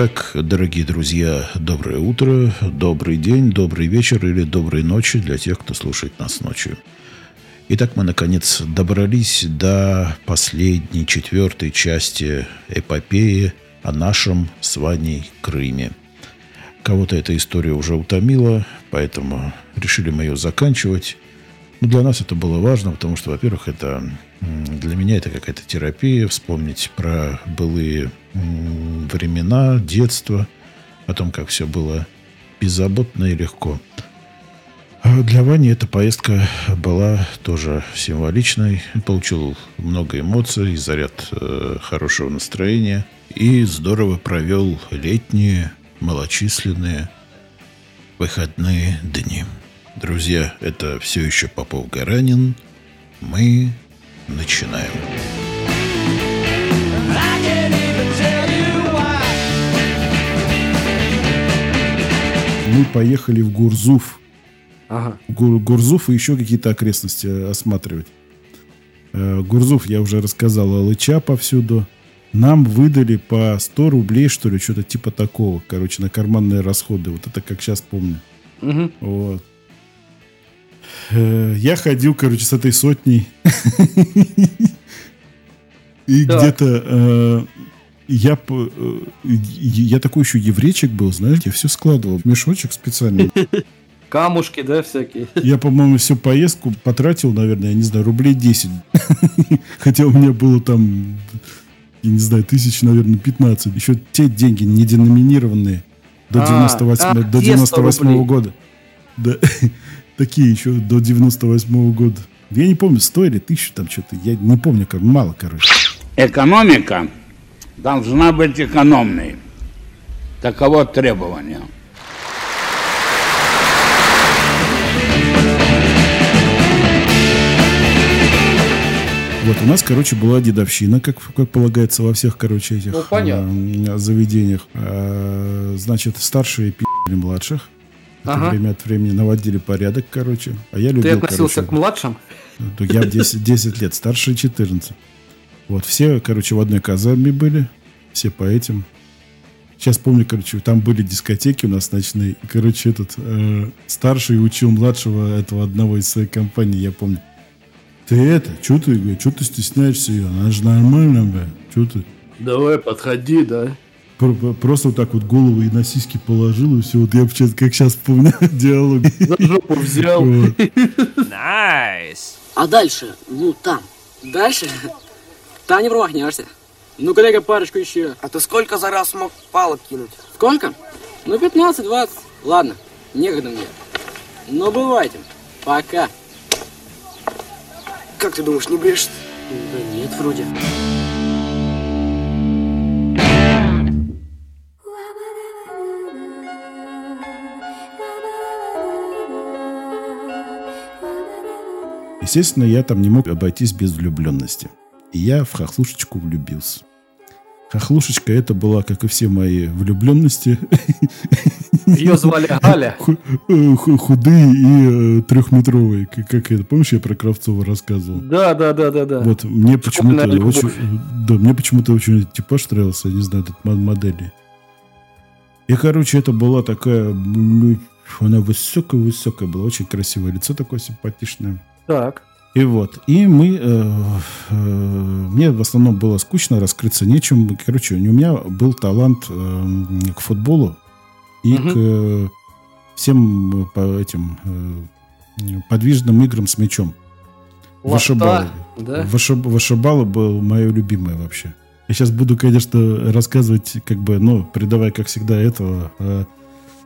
Итак, дорогие друзья, доброе утро, добрый день, добрый вечер или доброй ночи для тех, кто слушает нас ночью. Итак, мы наконец добрались до последней, четвертой части эпопеи о нашем с Ваней Крыме. Кого-то эта история уже утомила, поэтому решили мы ее заканчивать. Но для нас это было важно, потому что, во-первых, это для меня это какая-то терапия, вспомнить про былые времена, детство, о том, как все было беззаботно и легко. А для Вани эта поездка была тоже символичной. Получил много эмоций, заряд э, хорошего настроения. И здорово провел летние, малочисленные выходные дни. Друзья, это все еще Попов-Гаранин. Мы начинаем. Мы поехали в Гурзуф. Ага. Гур, Гурзуф и еще какие-то окрестности осматривать. Э, Гурзуф, я уже рассказал, Алыча повсюду. Нам выдали по 100 рублей, что ли, что-то типа такого. Короче, на карманные расходы. Вот это как сейчас помню. Угу. Вот. Э, Я ходил, короче, с этой сотней. И где-то э, я, э, я такой еще еврейчик был, знаешь, я все складывал в мешочек специально. Камушки, да, всякие. Я, по-моему, всю поездку потратил, наверное, я не знаю, рублей 10. Хотя у меня было там, я не знаю, тысяч, наверное, 15. Еще те деньги не деноминированные до А, 98, а, до те 100 98 рублей. года. Да, такие еще до 98 года. Я не помню, стоили тысячу там что-то. Я не помню, как мало, короче. Экономика должна быть экономной. Таково требование. Вот у нас, короче, была дедовщина, как, как полагается во всех, короче, этих Ну, понятно. э, заведениях. А, значит, старшие пи***ли младших. Ага. время от времени наводили порядок, короче. А я Ты любил, относился короче, к младшим? то я в 10, 10 лет, старшие 14. Вот, все, короче, в одной казарме были, все по этим. Сейчас помню, короче, там были дискотеки у нас ночные. И, короче, этот э, старший учил младшего этого одного из своей компании, я помню. Ты это, что ты, что ты стесняешься ее? Она же нормальная, бля. Что ты? Давай, подходи, да. Про- про- Просто вот так вот голову и на сиськи положил, и все. Вот я сейчас, как сейчас помню диалог. За жопу взял. Вот. А дальше? Ну, там. Дальше? Там не промахнешься. Ну, коллега, парочку еще. А ты сколько за раз мог палок кинуть? Сколько? Ну, 15-20. Ладно, некогда мне. Ну, бывайте. Пока. Как ты думаешь, не брешет? Да нет, вроде. Естественно, я там не мог обойтись без влюбленности. И я в хохлушечку влюбился. Хохлушечка это была, как и все мои влюбленности, Ее звали Галя. э, ху- худые и э, трехметровые. Как, это, помнишь, я про Кравцова рассказывал? Да, да, да, да, да. Вот мне почему-то очень, да, мне почему-то очень типаж нравился, я не знаю, этот мо- модели. И, короче, это была такая, она высокая-высокая была, очень красивое лицо такое симпатичное. Так. И вот, и мы, э, э, мне в основном было скучно, раскрыться нечем. Короче, у меня был талант э, к футболу и Мгм. к э, всем э, по этим э, подвижным играм с мячом. Вышибалы. Да? Вышиб- Вышибалы был мое любимое вообще. Я сейчас буду, конечно, рассказывать, как бы, ну, придавая, как всегда, этого... э,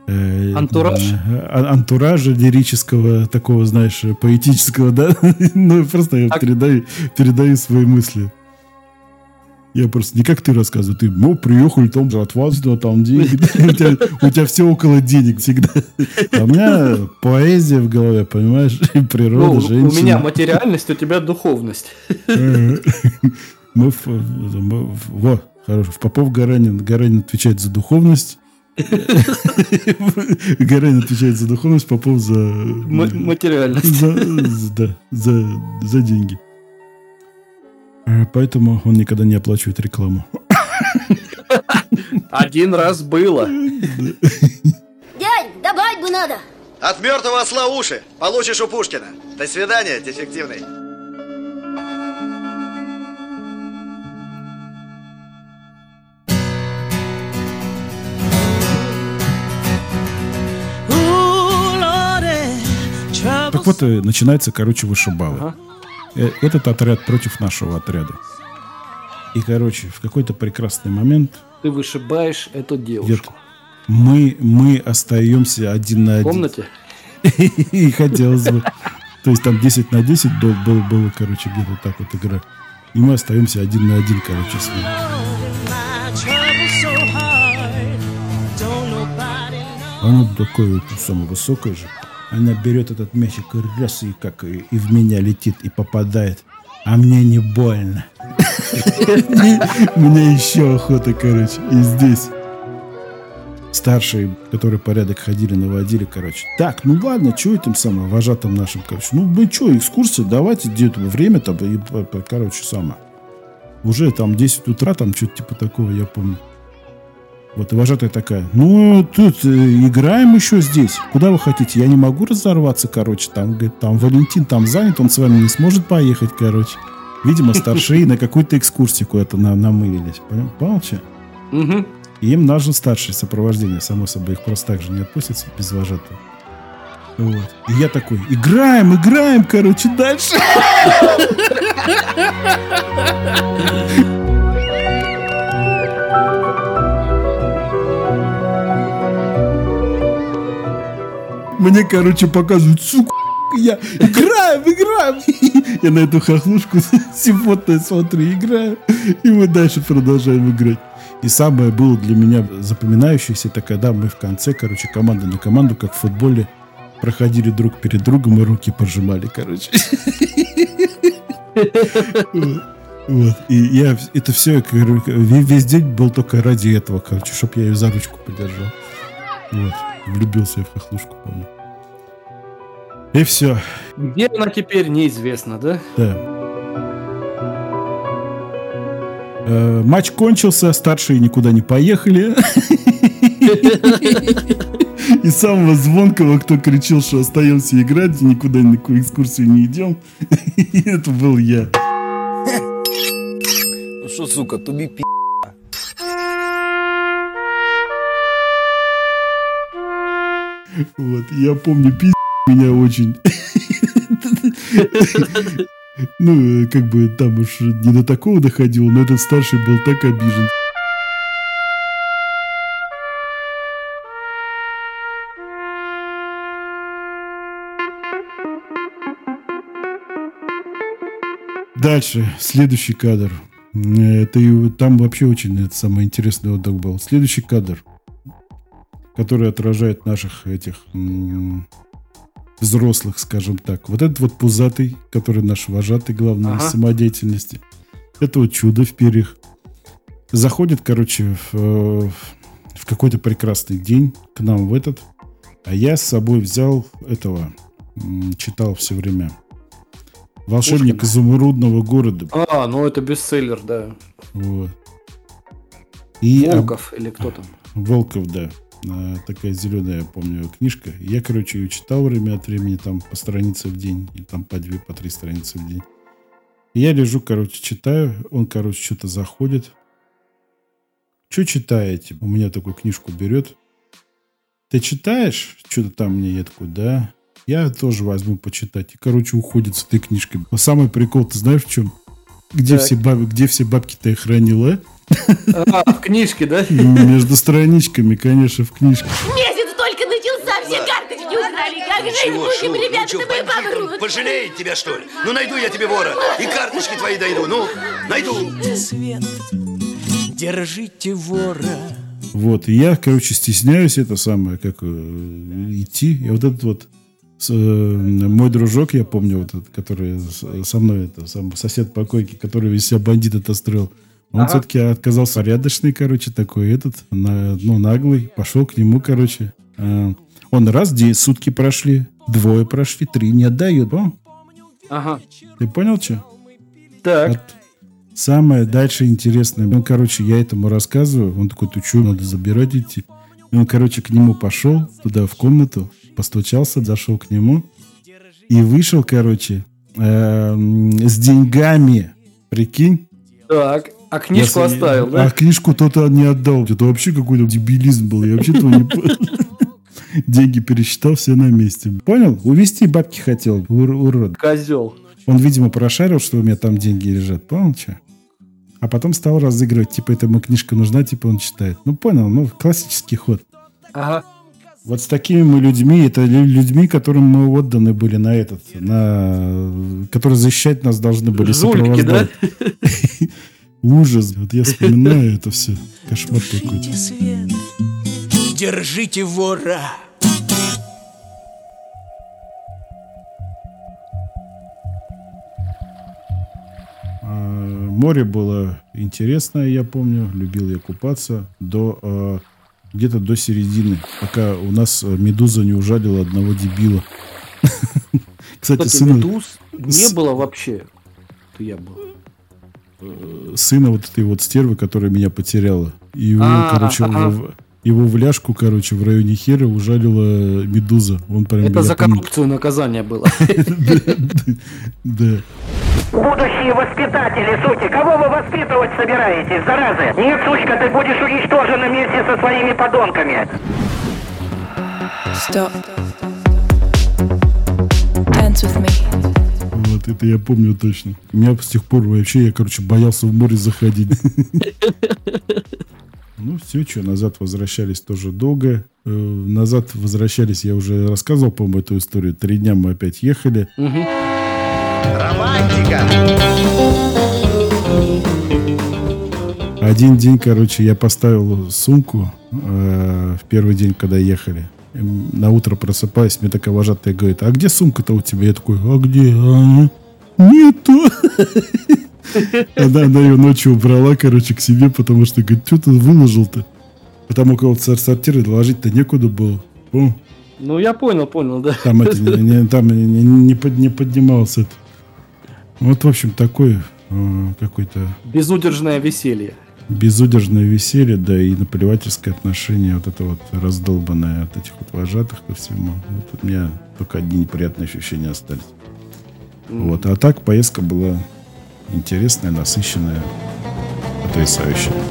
Антураж? э, а- антуража лирического, такого, знаешь, поэтического, да? ну, просто я Так. передаю, передаю свои мысли. Я просто не как ты рассказываю, ты, ну, приехали там от вас, да, там деньги, у тебя, у тебя все около денег всегда. А у меня поэзия в голове, понимаешь, природа, Ну, женщина. у меня материальность, у тебя духовность. Э, Мы в, мы в- во, хорошо, в Попов Гаранин. Гаранин отвечает за духовность. Гаранин отвечает за духовность, Попов за... Материальность. за, за- да, за, за деньги. Э, Поэтому он никогда не оплачивает рекламу. Один раз было. Дядь, добавить бы надо. От мертвого осла уши получишь у Пушкина. До свидания, дефективный. Так вот, э, начинается, короче, вышибалы. Ага. Э, Этот отряд против нашего отряда. И, короче, в какой-то прекрасный момент Ты вышибаешь эту девушку. мы, мы остаемся один на В один. комнате? И хотелось бы. То есть там 10 на 10 был, был, было, короче, где-то так вот игра. И мы остаемся один на один, короче, с ним. Она такое самое высокое же. Она берет этот мячик и раз, и как и, и в меня летит, и попадает. А мне не больно. Мне еще охота, короче. И здесь старшие, которые порядок ходили, наводили, короче. Так, ну ладно, что этим самым вожатым нашим, короче. Ну, мы что, экскурсия, давайте, где-то время там, и, короче, самое. Уже там 10 утра, там что-то типа такого, я помню. Вот, и вожатая такая, ну, тут э, играем еще здесь. Куда вы хотите? Я не могу разорваться, короче. Там, говорит, там Валентин там занят, он с вами не сможет поехать, короче. Видимо, старшие на какую-то экскурсию куда-то на, намылились. Чё? Угу. И им нужно старшее сопровождение. Само собой, их просто так же не отпустят без вожатого. Вот. И я такой, играем, играем, короче, дальше. Мне, короче, показывают, сука, я играем, играем. Я на эту хохлушку симпотную смотрю, играю. И мы дальше продолжаем играть. И самое было для меня запоминающееся, это когда мы в конце, короче, команда на команду, как в футболе, проходили друг перед другом и руки пожимали, короче. Вот. И я это все, весь день был только ради этого, короче, чтобы я ее за ручку подержал. Вот. Влюбился я в хохлушку, помню. И все. Где она теперь, неизвестно, да? Да. Э, Матч кончился, старшие никуда не поехали. И самого звонкого, кто кричал, что остаемся играть, никуда ни на какую экскурсию не идем, это был я. Ну что, сука, туби пи***. Вот, я помню, пи*** меня очень. Ну, как бы там уж не до такого доходило, но этот старший был так обижен. Дальше, следующий кадр. Это и там вообще очень это самый интересный отдых был. Следующий кадр, который отражает наших этих м, взрослых, скажем так. Вот этот вот пузатый, который наш вожатый, главное, Ага. самодеятельности. Это вот чудо в перьях. Заходит, короче, в, э, в какой-то прекрасный день к нам в этот. А я с собой взял этого, читал все время. Волшебник Пушкина. изумрудного города. А, ну это бестселлер, да. Вот. И Волков или кто там. Волков, да. А, Такая зеленая, я помню, книжка. Я, короче, ее читал время от времени, там по странице в день, и там по две, по три страницы в день. И я лежу, короче, читаю, он, короче, что-то заходит. Что читаете? У меня такую книжку берет. Ты читаешь? Что-то там мне, я такой, да. Я тоже возьму почитать. И, короче, уходит с этой книжкой. А Самый прикол, ты знаешь в чем? Где, Так. все, баб- где все бабки-то я хранил, а? В книжке, да? Между страничками, конечно, в книжке. Месяц только начался, все карточки украли. Как жить Чего, будем, ребята, Ну мы бандитам помрут. пожалеет тебя, что ли? Ну найду я тебе вора. И карточки твои дойду. Ну, найду. свет, держите вора. Вот, и я, короче, стесняюсь это самое, как э, идти. И вот этот вот мой дружок, я помню, вот этот, который со мной, это сам сосед по койке, который из себя бандит это строил. Он Ага. все-таки отказался порядочный, короче, такой этот, на, ну, наглый. Пошел к нему, короче. А, он раз, день, сутки прошли, двое прошли, три не отдает. О, Ага. ты понял, что? Так. От- Самое дальше интересное. Ну, короче, я этому рассказываю. Он такой, ты что, надо забирать идти? И он, короче, к нему пошел туда в комнату, постучался, зашел к нему и вышел, короче, эм, с деньгами. Прикинь? Так, а книжку Я оставил, А да? книжку тот не отдал. Это вообще какой-то дебилизм был. Я вообще этого не понял. Деньги пересчитал, все на месте. Понял? Увести бабки хотел. ур- урод. Козел. Он, видимо, прошарил, что у меня там деньги лежат. Понял, что? А потом стал разыгрывать. Типа, это ему книжка нужна, типа, он читает. Ну, понял. Ну, классический ход. Ага. Вот с такими мы людьми, это лю- людьми, которым мы отданы были на этот, на, которые защищать нас должны были. Жулики, да? Ужас. Вот я вспоминаю это все. Кошмар какой-то. Держите вора. А, Море было интересное, я помню. Любил я купаться до а, где-то до середины, пока у нас а, медуза не ужалила одного дебила. Кстати, сына, медуз не было вообще. Это я был. сына вот этой вот стервы, которая меня потеряла. И его, короче, его в ляжку, короче, в районе хера ужалила медуза. Он прям... Это за коррупцию наказание было. Да. Будущие воспитатели, сути, кого вы воспитывать собираетесь, заразы? Нет, сучка, ты будешь уничтожена вместе со своими подонками. Stop. Dance with me. Вот это я помню точно. У меня с тех пор вообще, я, короче, боялся в море заходить. Ну, все, что, назад возвращались тоже долго. Э, Назад возвращались, я уже рассказывал, по-моему, эту историю. Три дня мы опять ехали. Один день, короче, я поставил сумку э, в первый день, когда ехали. М, На утро просыпаюсь, мне такая вожатая говорит, а где сумка-то у тебя? Я такой, а где? она?» Нету. Она, она ее ночью убрала, короче, к себе, потому что, говорит, что ты выложил-то? Потому как вот сор- сортир ложить-то некуда было. О, Ну, я понял, понял, да. там это, не, не- там не, не- не под- не поднимался это. Вот, в общем, такой э, какой-то Безудержное веселье. безудержное веселье, да, и наплевательское отношение, вот это вот раздолбанное от этих вот вожатых ко всему. Вот у меня только одни неприятные ощущения остались. Вот, а так поездка была интересная, насыщенная, потрясающая. —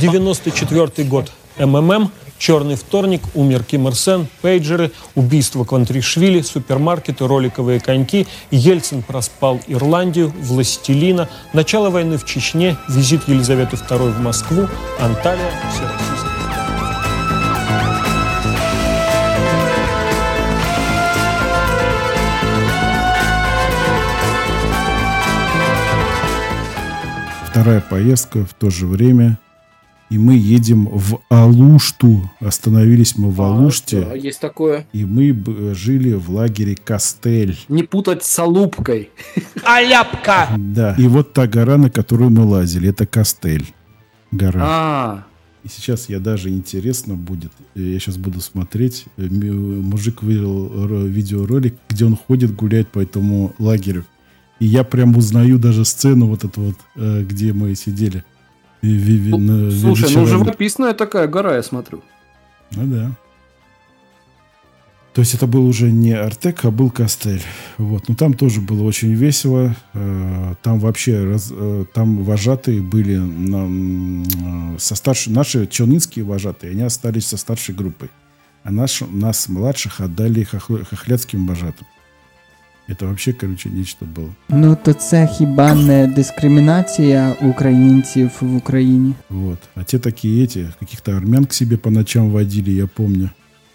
94 год. МММ, Черный вторник, умер Ким Ир Сен, пейджеры, убийство Квантришвили, супермаркеты, роликовые коньки, Ельцин проспал Ирландию, Властелина, начало войны в Чечне, визит Елизаветы II в Москву, Анталия, всероссийский. Вторая поездка в то же время. И мы едем в Алушту. Остановились мы в Алуште. Да, есть такое. И мы б- жили в лагере Кастель. Не путать с Алупкой. Аляпка! Да. И вот та гора, на которую мы лазили, это Кастель. Гора. А, И сейчас я даже интересно будет, э, я сейчас буду смотреть, э, мужик вывел ро- видеоролик, где он ходит, гуляет по этому лагерю. И я прям узнаю даже сцену вот эту вот, э, где мы сидели. И ви- ви- на- слушай, ну живописная такая гора, я смотрю. Ну да. То есть это был уже не Артек, а был Кастель. Вот. Но там тоже было очень весело. Э, Там вообще раз- э, там вожатые были на, э, со старшей, наши челнинские вожатые, они остались со старшей группой. А наш, нас, младших, отдали хохлядским вожатым. Это вообще, короче, нечто было. Ну то це хіба не дискримінація українців в Україні? Вот. А те такие эти, каких-то армян к себе по ночам водили, я помню.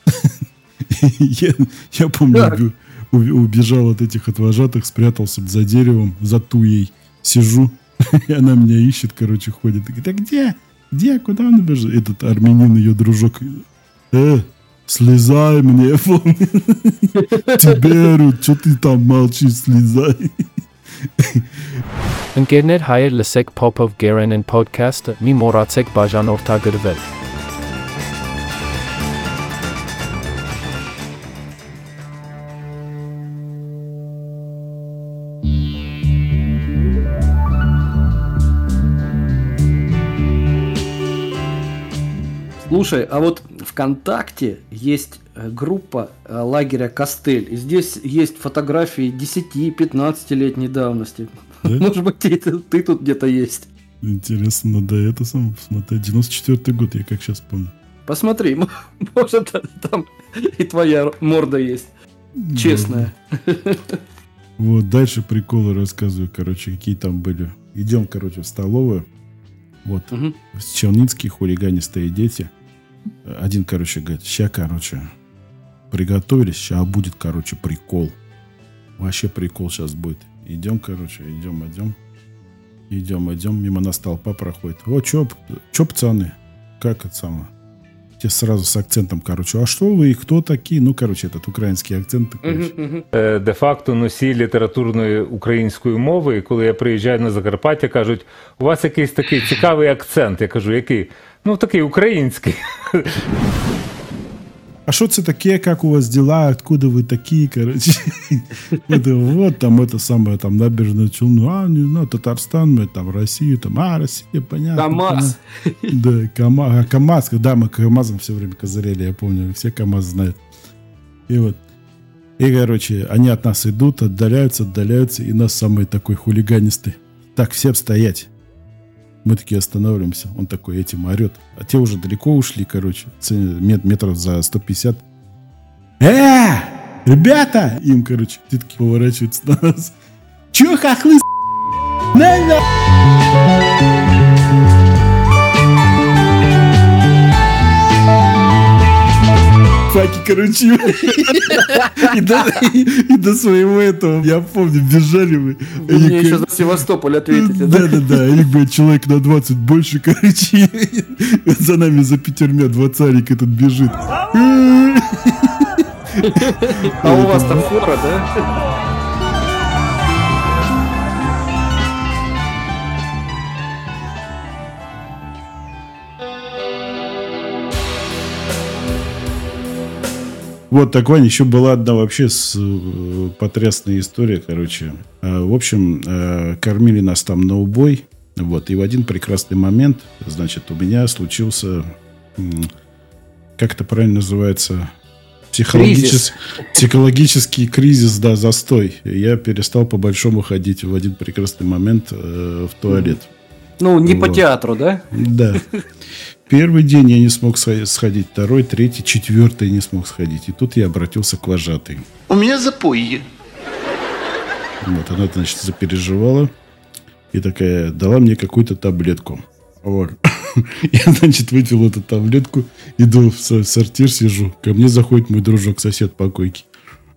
Я, я помню, Так. убе- убе- убежал от этих от вожатых, спрятался за деревом, за туей. Сижу, и она меня ищет, короче, ходит. И говорит, а где? Где? Куда он бежит? Этот армянин, ее дружок. Э, слезай мне, я помню. Тиберу, что ты там молчишь, слезай. Ընկերներ հայեր լսեք Pop-of Geren and podcast-ը մի մոռացեք բաժանորդագրվել։ Слушай, а вот ВКонтакте есть э, группа э, лагеря Костель. И здесь есть фотографии 10-15-летней давности. Да? Может быть, ты, ты тут где-то есть. Интересно, надо это сам посмотреть. 94 год, я как сейчас помню. Посмотри, может, там и твоя морда есть. Честная. Вот, дальше приколы рассказываю, короче, какие там были. Идем, короче, в столовую. Вот, челницкие хулиганистые дети. Один, короче, говорит, ща, короче, приготовились, ща будет, короче, прикол. Вообще прикол сейчас будет. Идем, короче, идем, идем. Идем, идем, мимо нас толпа проходит. О, чё, чё, пацаны? Как это самое? Те сразу с акцентом, короче, а что вы и кто такие? Ну, короче, этот український акцент. Е, де-факто носій літературної української мови. І коли я приїжджаю на Закарпаття, кажуть, у вас якийсь такий цікавий акцент. Я кажу, який? Ну, такий український. А что это такие, как у вас дела, откуда вы такие, короче. Это вот там это самое, там набережная Челну, а, не знаю, Татарстан, мы там Россию, там, а, Россия, понятно. КамАЗ. Да, КамАЗ, а, КамАЗ, да, мы КамАЗом все время козырели, я помню, все КамАЗ знают. И вот, и, короче, они от нас идут, отдаляются, отдаляются, и нас самый такой хулиганистый. Так, всем стоять. Мы такие останавливаемся. Он такой этим орет. А те уже далеко ушли, короче. мет- метров за 150. Э! Ребята! Им, короче, те такие поворачиваются на нас. Чё, хохлы, с***? Факи, короче, и до, и до своего этого, я помню, бежали мы. Мне еще за Севастополь ответите, Да, да? да, да. Их, блядь, человек на 20 больше, короче. За нами за пятерня двадцарик этот бежит. А у вас там фора, да? Вот так, Ваня, еще была одна вообще с, э, потрясная история, короче. Э, В общем, э, кормили нас там на убой. Вот, и в один прекрасный момент, значит, у меня случился, м, как это правильно называется, психологичес- психологический кризис, да, застой. Я перестал по-большому ходить в один прекрасный момент э, в туалет. Ну, не по Вот. театру, да? Да. Первый день я не смог схо- сходить, второй, третий, четвертый не смог сходить. И тут я обратился к вожатой. У меня запойе. Вот, она, значит, запереживала и такая дала мне какую-то таблетку. Вот. Я, значит, выпил эту таблетку, иду в со- сортир, сижу. Ко мне заходит мой дружок, сосед по койке.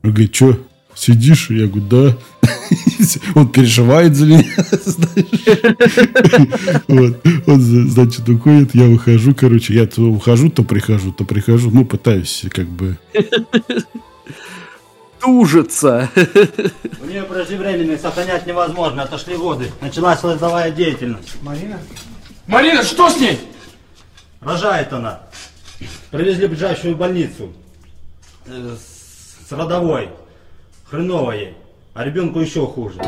Он говорит, что, сидишь? Я говорю, да. Он переживает за меня, знаешь. Вот. Он, значит, уходит, я выхожу, короче. Я то ухожу, то прихожу, то прихожу. Ну, пытаюсь как бы Тужится. У нее преждевременный сохранять невозможно, отошли воды. Началась родовая деятельность. Марина? Марина, что с ней? Рожает она. Привезли в ближайшую больницу. Э, с родовой. Хреново ей. А ребенку еще хуже.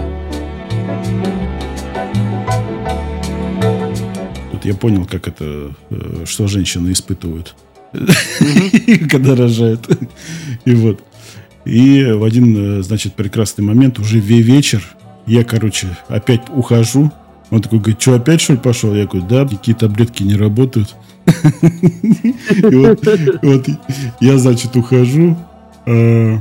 Тут я понял, как это, э, что женщины испытывают, когда рожают. И вот. И в один, э, значит, прекрасный момент, уже ве- вечер, я, короче, опять ухожу. Он такой говорит, что, опять, что ли, пошел? Я говорю, да, никакие таблетки не работают. И вот, вот я, значит, ухожу, э,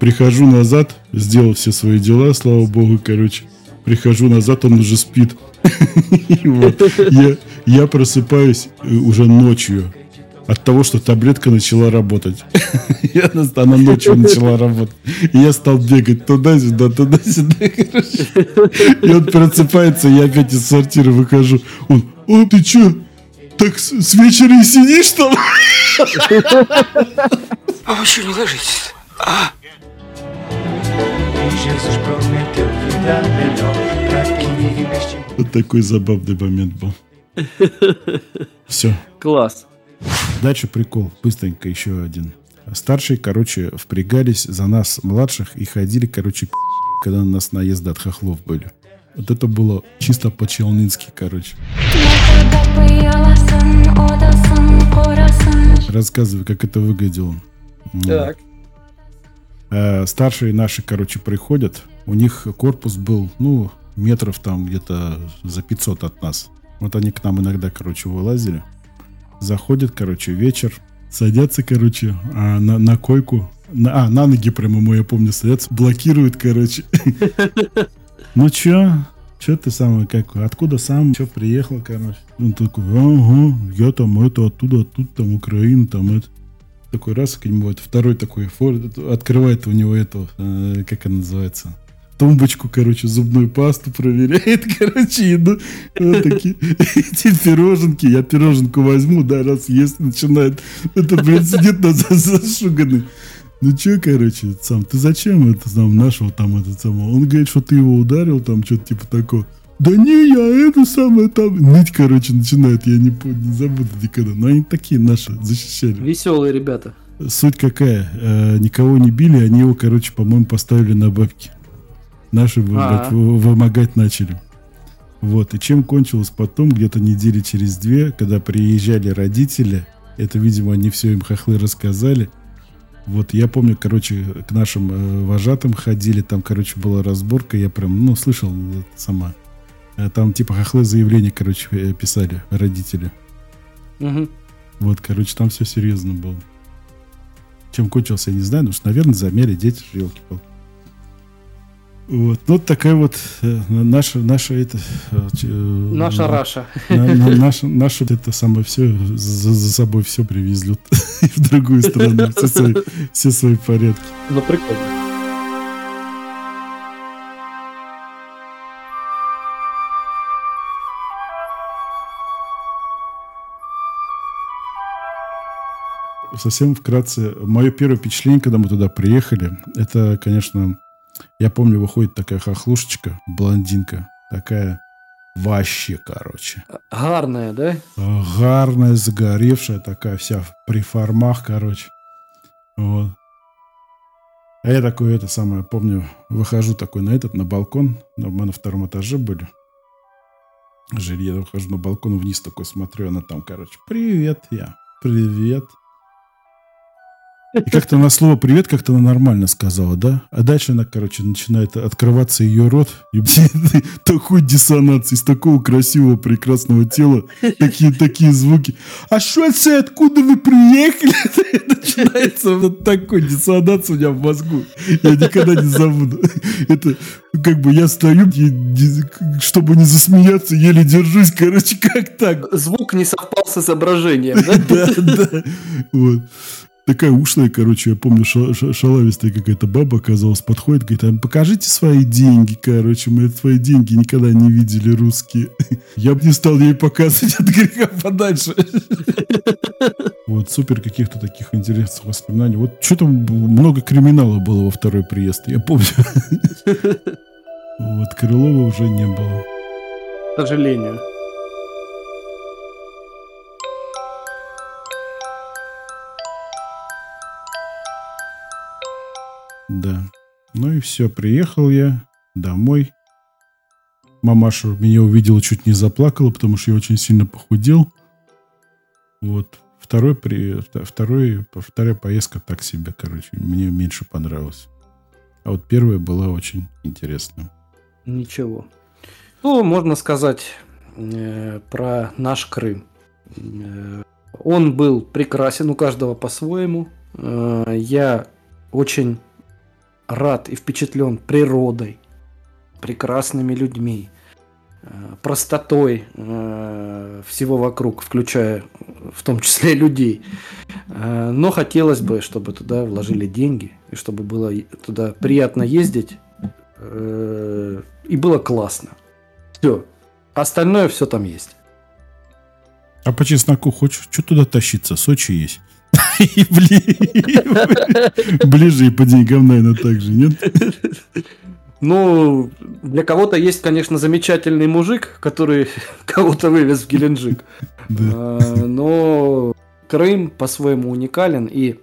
прихожу назад, сделал все свои дела, слава богу, короче. Прихожу назад, он уже спит. Я, просыпаюсь э, уже ночью от того, что таблетка начала работать. Она, ночью начала работать. И я стал бегать туда-сюда, туда-сюда. И он просыпается, я опять из сортира выхожу. Он, о, ты чё, так с, с вечера и сидишь там? А вы что, не ложитесь? А? Вот такой забавный момент был. Все. Класс. Дальше прикол. Быстренько еще один. Старшие, короче, впрягались за нас, младших, и ходили, короче, когда на нас наезды от хохлов были. Вот это было чисто по-челнински, короче. Рассказываю, как это выглядело. Так. Э, Старшие наши, короче, приходят. У них корпус был, ну, метров там где-то за 500 от нас. Вот они к нам иногда, короче, вылазили. Заходят, короче, вечер. Садятся, короче, а, на, на койку. На, а, на ноги прямо, мой, я помню, садятся. Блокируют, короче. Ну чё? Чё ты сам, как, откуда сам, чё приехал, короче? Он такой, ага, я там это, оттуда, оттуда, там, Украина, там это. Такой раз к нему, это второй такой, открывает у него эту, э, как она называется, тумбочку, короче, зубную пасту проверяет, короче, еду. Такие, эти пироженки, я пироженку возьму, да, раз есть, начинает, это, блин, сидит на за- зашуганный. Ну чё, короче, сам, ты зачем это сам нашего там этот самого? Он говорит, что ты его ударил, там что-то типа такого. Да не, я это самое там. Ныть, короче, начинает, я не, помню, не забуду никогда. Но они такие наши, защищали. Веселые ребята. Суть какая? Э, никого не били, они его, короче, по-моему, поставили на бабки. Наши, блядь, А. вы- вымогать начали. Вот, и чем кончилось потом, где-то недели через две, когда приезжали родители, это, видимо, они все им хохлы рассказали. Вот, я помню, короче, к нашим э, вожатым ходили, там, короче, была разборка, я прям, ну, слышал сама. Э, Там, типа, хохлы заявление, короче, э, писали родители. Мгм. Вот, короче, там все серьезно было. Чем кончился, я не знаю, потому что, наверное, замерили дети, елки-палки. Вот, ну, вот такая вот э, наша, наша это... Наша Раша. на- на- наша, наша это самое все, за, за собой все привезли в другую страну, все свои, все свои порядки. Ну, прикольно. Совсем вкратце, мое первое впечатление, когда мы туда приехали, это, конечно, я помню, выходит такая хохлушечка, блондинка, такая вообще, короче. Гарная, да? гарная, загоревшая, такая вся при формах, короче. Вот. А я такой, это самое, помню, выхожу такой на этот, на балкон. Ну, Мы на втором этаже были. Жилье, я выхожу на балкон, вниз такой смотрю, она там, короче, привет, я, привет. И как-то на слово «привет» как-то она нормально сказала, да? А дальше она, короче, начинает открываться ее рот. И такой диссонанс из такого красивого, прекрасного тела. Такие, такие звуки. А что это? Откуда вы приехали? Начинается вот такой диссонанс у меня в мозгу. Я никогда не забуду. Это как бы я стою, чтобы не засмеяться, еле держусь. Короче, как так? Звук не совпал с изображением, да? Да, да. Вот. Такая ушлая, короче, я помню, ша- ша- шалавистая какая-то баба оказалась, подходит, говорит, покажите свои деньги, короче, мы свои деньги никогда не видели русские. Я бы не стал ей показывать от греха подальше. Вот, супер каких-то таких интересных воспоминаний. Вот что-то много криминала было во второй приезд, я помню. Вот, Крылова уже не было. К сожалению. Да. Ну и все, приехал я домой. Мамаша меня увидела, чуть не заплакала, потому что я очень сильно похудел. Вот. Второй, при... второй, вторая поездка так себе, короче, мне меньше понравилась. А вот первая была очень интересная. Ничего. Ну, можно сказать э, про наш Крым. Э, он был прекрасен у каждого по-своему. Э, я очень рад и впечатлен природой, прекрасными людьми, э, простотой э, всего вокруг, включая в том числе людей. Э, Но хотелось бы, чтобы туда вложили деньги, и чтобы было туда приятно ездить, и было классно. Все. Остальное все там есть. А по чесноку хочешь? Что туда тащиться? Сочи есть. И бли- Ближе и по деньгам, наверное, так же, нет? Ну, для кого-то есть, конечно, замечательный мужик, который кого-то вывез в Геленджик. А, Но Крым по-своему уникален, и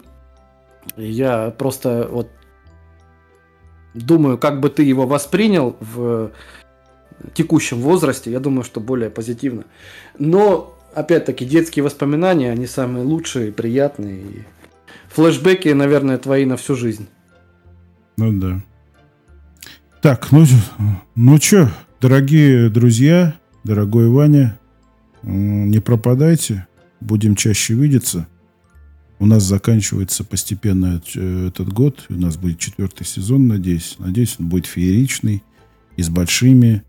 я просто вот думаю, как бы ты его воспринял в текущем возрасте, я думаю, что более позитивно. Но опять-таки, детские воспоминания, они самые лучшие, приятные. И флешбеки, наверное, твои на всю жизнь. Ну да. Так, ну, ну что, дорогие друзья, дорогой Ваня, не пропадайте, будем чаще видеться. У нас заканчивается постепенно э, этот год. У нас будет четвертый сезон, надеюсь. Надеюсь, он будет фееричный и с большими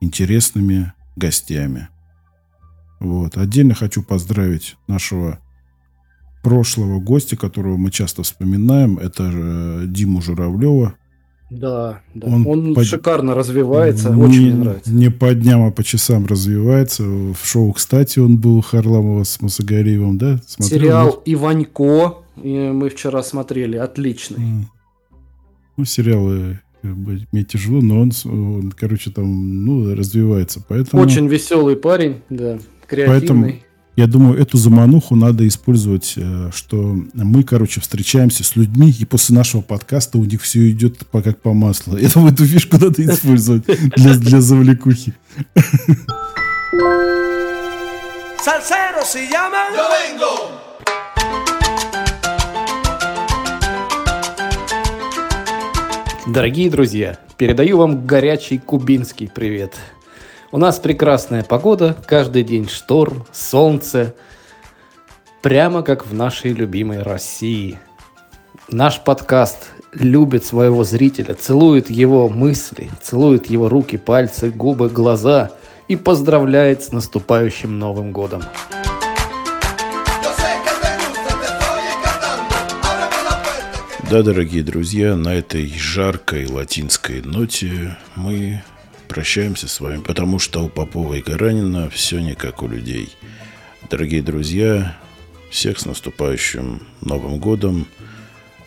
интересными гостями. Вот. Отдельно хочу поздравить нашего прошлого гостя, которого мы часто вспоминаем. Это э, Диму Журавлева. Да, да. Он, он по... шикарно развивается, не, очень мне нравится. Не по дням, а по часам развивается. В шоу, кстати, он был Харламова с Мусагариевым, да? Смотрел, Сериал да? «Иванько» мы вчера смотрели, отличный. Ну, сериалы мне тяжело, но он, он, короче, там, ну, развивается. Поэтому... Очень веселый парень, да, креативный. Поэтому я думаю, эту замануху надо использовать, э, что мы, короче, встречаемся с людьми, и после нашего подкаста у них все идет по, как по маслу. Я думаю, эту фишку надо использовать для, для завлекухи. Salsero se llama... Yo vengo. Дорогие друзья, передаю вам горячий кубинский привет. У нас прекрасная погода, каждый день шторм, солнце, прямо как в нашей любимой России. Наш подкаст любит своего зрителя, целует его мысли, целует его руки, пальцы, губы, глаза и поздравляет с наступающим Новым годом. Да, дорогие друзья, на этой жаркой латинской ноте мы прощаемся с вами, потому что у Попова и Гаранина все не как у людей. Дорогие друзья, всех с наступающим Новым годом.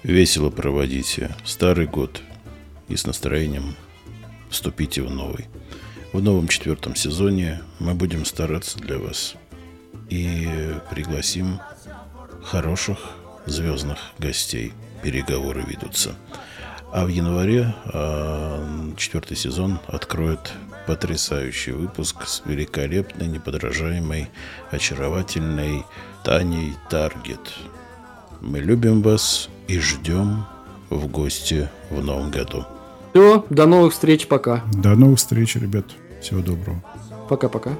Весело проводите старый год и с настроением вступите в новый. В новом четвертом сезоне мы будем стараться для вас и пригласим хороших звездных гостей – переговоры ведутся. А в январе э, четвертый сезон откроет потрясающий выпуск с великолепной, неподражаемой, очаровательной Таней Таргет. Мы любим вас и ждем в гости в новом году. Все, до новых встреч, пока. До новых встреч, ребят. Всего доброго. Пока-пока.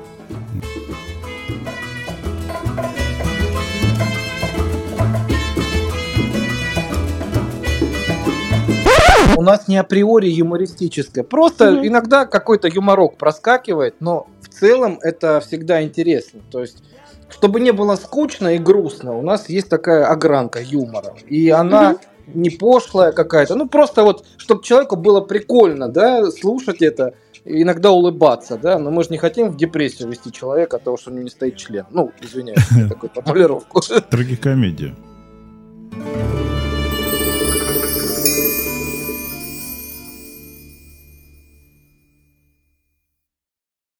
У нас не априори юмористическое. Просто mm-hmm. иногда какой-то юморок проскакивает, но в целом это всегда интересно. То есть, чтобы не было скучно и грустно, у нас есть такая огранка юмора. И она mm-hmm. не пошлая какая-то. Ну, просто вот, чтобы человеку было прикольно, да, слушать это иногда улыбаться, да, но мы же не хотим в депрессию вести человека от того, что у него не стоит член. Ну, извиняюсь такую формулировку. Трагикомедия.